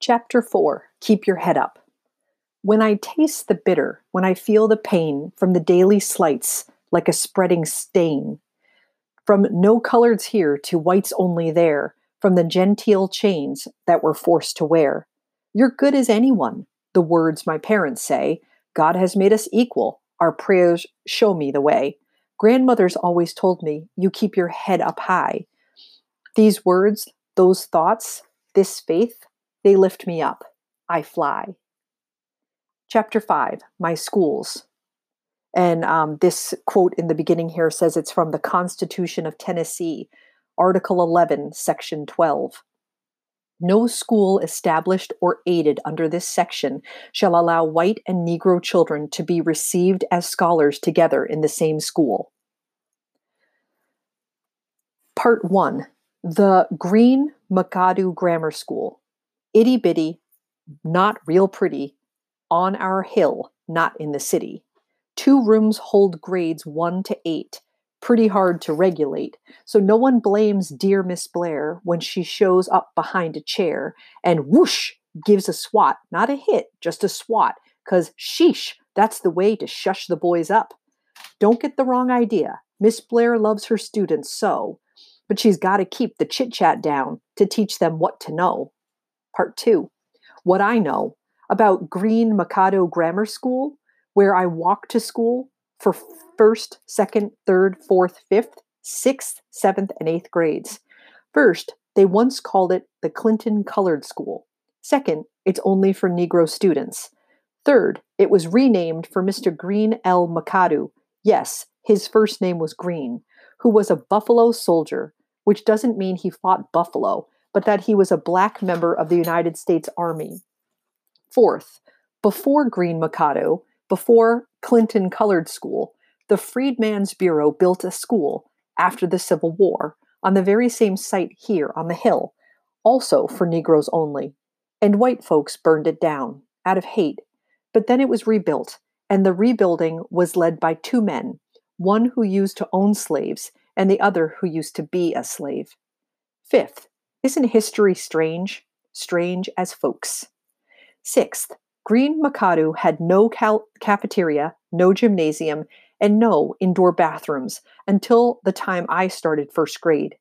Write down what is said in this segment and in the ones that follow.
Chapter 4 Keep Your Head Up. When I taste the bitter, when I feel the pain from the daily slights like a spreading stain, from no coloreds here to whites only there, from the genteel chains that we're forced to wear. You're good as anyone, the words my parents say. God has made us equal. Our prayers show me the way. Grandmothers always told me, you keep your head up high. These words, those thoughts, this faith, they lift me up. I fly. Chapter 5 My Schools. And um, this quote in the beginning here says it's from the Constitution of Tennessee, Article 11, Section 12. No school established or aided under this section shall allow white and Negro children to be received as scholars together in the same school. Part 1 The Green McAdoo Grammar School. Itty bitty, not real pretty, on our hill, not in the city. Two rooms hold grades 1 to 8, pretty hard to regulate, so no one blames dear Miss Blair when she shows up behind a chair and whoosh gives a swat, not a hit, just a swat, because sheesh, that's the way to shush the boys up. Don't get the wrong idea. Miss Blair loves her students so, but she's got to keep the chit chat down to teach them what to know. Part two What I know about Green McAdoo Grammar School, where I walk to school for first, second, third, fourth, fifth, sixth, seventh, and eighth grades. First, they once called it the Clinton Colored School. Second, it's only for Negro students. Third, it was renamed for Mr. Green L. McAdoo. Yes, his first name was Green, who was a Buffalo soldier, which doesn't mean he fought Buffalo, but that he was a black member of the United States Army. Fourth, before Green McAdoo, before Clinton Colored School, the Freedmen's Bureau built a school after the Civil War on the very same site here on the hill, also for Negroes only, and white folks burned it down out of hate. But then it was rebuilt, and the rebuilding was led by two men, one who used to own slaves and the other who used to be a slave. Fifth, isn't history strange? Strange as folks. Sixth, Green McAdoo had no cal- cafeteria, no gymnasium, and no indoor bathrooms until the time I started first grade.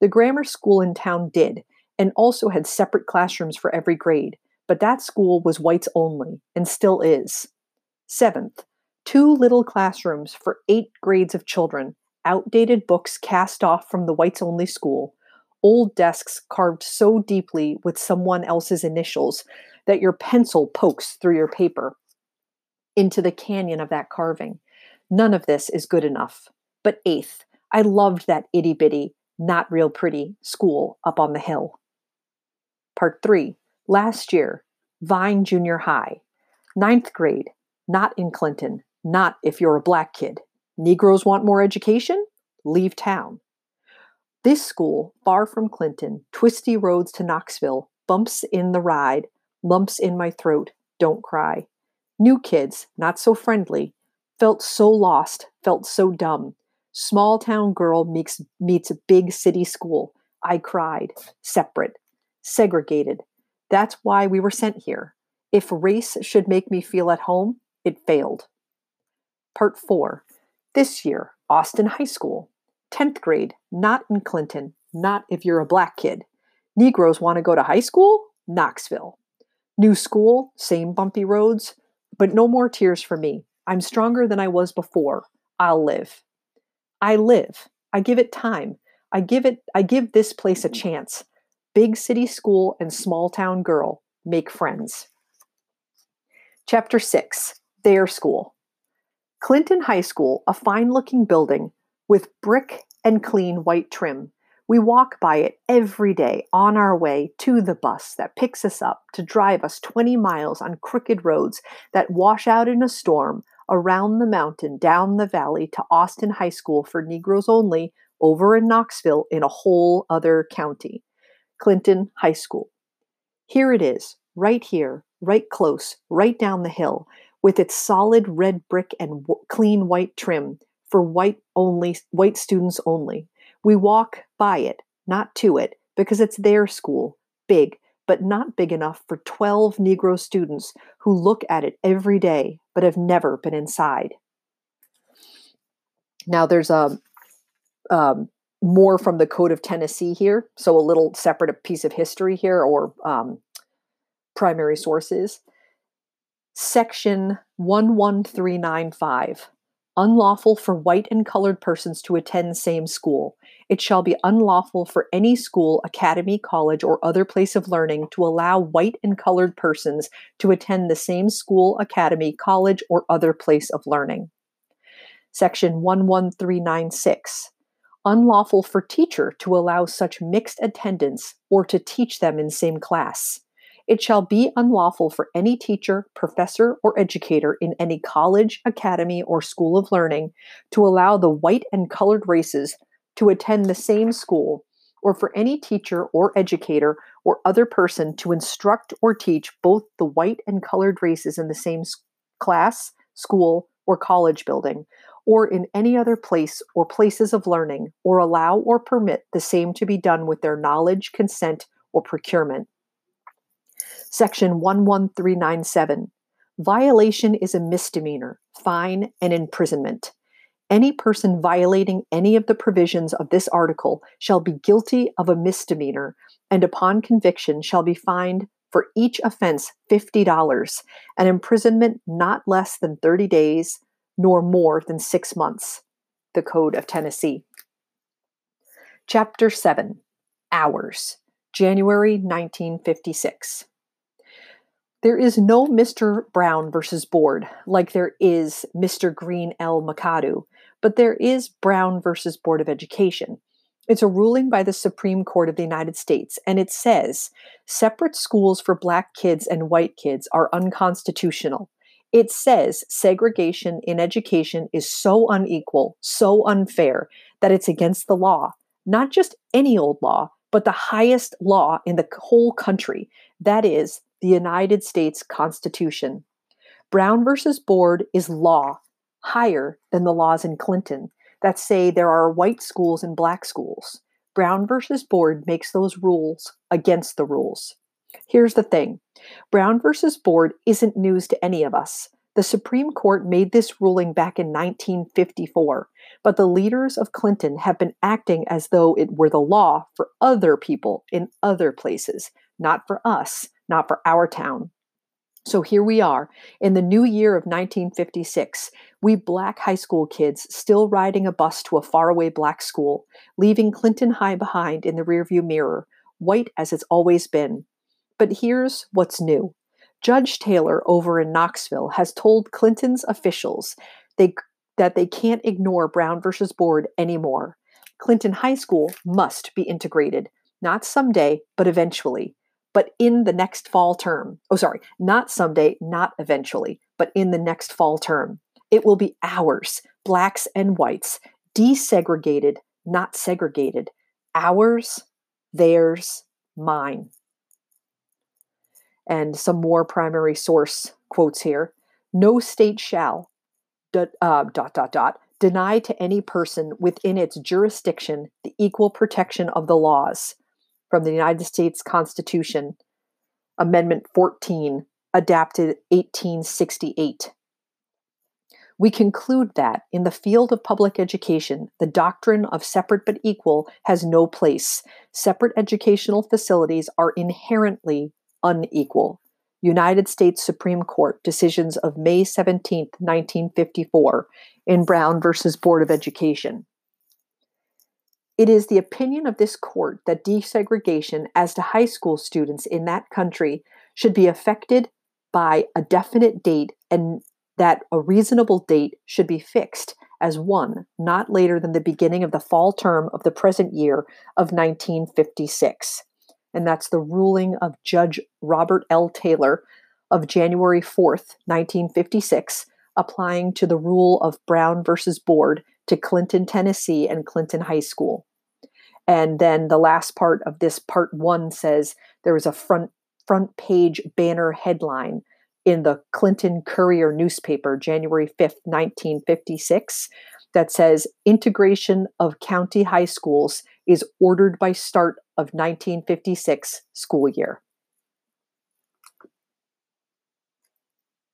The grammar school in town did, and also had separate classrooms for every grade, but that school was whites only, and still is. Seventh, two little classrooms for eight grades of children, outdated books cast off from the whites only school, old desks carved so deeply with someone else's initials that your pencil pokes through your paper into the canyon of that carving. None of this is good enough. But eighth, I loved that itty bitty, not real pretty school up on the hill. Part three, last year, Vine Junior High, ninth grade, not in Clinton, not if you're a black kid. Negroes want more education? Leave town. This school, far from Clinton, twisty roads to Knoxville, bumps in the ride, lumps in my throat, don't cry. New kids, not so friendly, felt so lost, felt so dumb. Small town girl meets, meets big city school. I cried, separate, segregated. That's why we were sent here. If race should make me feel at home, it failed. Part 4. This year, Austin High School. 10th grade, not in Clinton, not if you're a black kid. Negroes want to go to high school? Knoxville. New school, same bumpy roads, but no more tears for me. I'm stronger than I was before. I'll live. I live. I give it time. I give it I give this place a chance. Big city school and small town girl make friends. Chapter 6. Their school. Clinton High School, a fine-looking building with brick and clean white trim. We walk by it every day on our way to the bus that picks us up to drive us 20 miles on crooked roads that wash out in a storm around the mountain, down the valley to Austin High School for Negroes only over in Knoxville in a whole other county. Clinton High School. Here it is, right here, right close, right down the hill, with its solid red brick and w- clean white trim for white only white students only. We walk by it, not to it, because it's their school, big, but not big enough for 12 Negro students who look at it every day but have never been inside. Now, there's a um, more from the Code of Tennessee here, so a little separate piece of history here or um, primary sources. Section 11395 unlawful for white and colored persons to attend same school. It shall be unlawful for any school, academy, college, or other place of learning to allow white and colored persons to attend the same school, academy, college, or other place of learning. Section 11396 unlawful for teacher to allow such mixed attendance or to teach them in same class. It shall be unlawful for any teacher, professor, or educator in any college, academy, or school of learning to allow the white and colored races to attend the same school, or for any teacher or educator or other person to instruct or teach both the white and colored races in the same class, school, or college building, or in any other place or places of learning, or allow or permit the same to be done with their knowledge, consent, or procurement. Section 11397 Violation is a misdemeanor, fine, and imprisonment. Any person violating any of the provisions of this article shall be guilty of a misdemeanor, and upon conviction shall be fined for each offense $50, and imprisonment not less than 30 days, nor more than six months. The Code of Tennessee. Chapter 7 Ours, January 1956. There is no Mr. Brown versus Board like there is Mr. Green L. McAdoo, but there is Brown versus Board of Education. It's a ruling by the Supreme Court of the United States, and it says separate schools for black kids and white kids are unconstitutional. It says segregation in education is so unequal, so unfair, that it's against the law. Not just any old law, but the highest law in the whole country. That is the United States Constitution. Brown versus Board is law, higher than the laws in Clinton that say there are white schools and black schools. Brown versus Board makes those rules against the rules. Here's the thing Brown versus Board isn't news to any of us. The Supreme Court made this ruling back in 1954, but the leaders of Clinton have been acting as though it were the law for other people in other places, not for us, not for our town. So here we are in the new year of 1956, we black high school kids still riding a bus to a faraway black school, leaving Clinton High behind in the rearview mirror, white as it's always been, but here's what's new. Judge Taylor over in Knoxville has told Clinton's officials they, that they can't ignore Brown versus Board anymore. Clinton High School must be integrated, not someday, but eventually, but in the next fall term. Oh, sorry, not someday, not eventually, but in the next fall term. It will be ours, blacks and whites, desegregated, not segregated. Ours, theirs, mine and some more primary source quotes here. No state shall, dot, uh, dot, dot, dot, deny to any person within its jurisdiction the equal protection of the laws from the United States Constitution, Amendment 14, adapted 1868. We conclude that in the field of public education, the doctrine of separate but equal has no place. Separate educational facilities are inherently unequal. United States Supreme Court decisions of May 17, 1954, in Brown versus Board of Education. It is the opinion of this court that desegregation as to high school students in that country should be affected by a definite date and that a reasonable date should be fixed as one not later than the beginning of the fall term of the present year of 1956 and that's the ruling of Judge Robert L. Taylor of January 4th, 1956, applying to the rule of Brown versus Board to Clinton, Tennessee, and Clinton High School. And then the last part of this part one says there was a front front page banner headline in the Clinton Courier newspaper, January 5th, 1956, that says integration of county high schools is ordered by start of 1956 school year.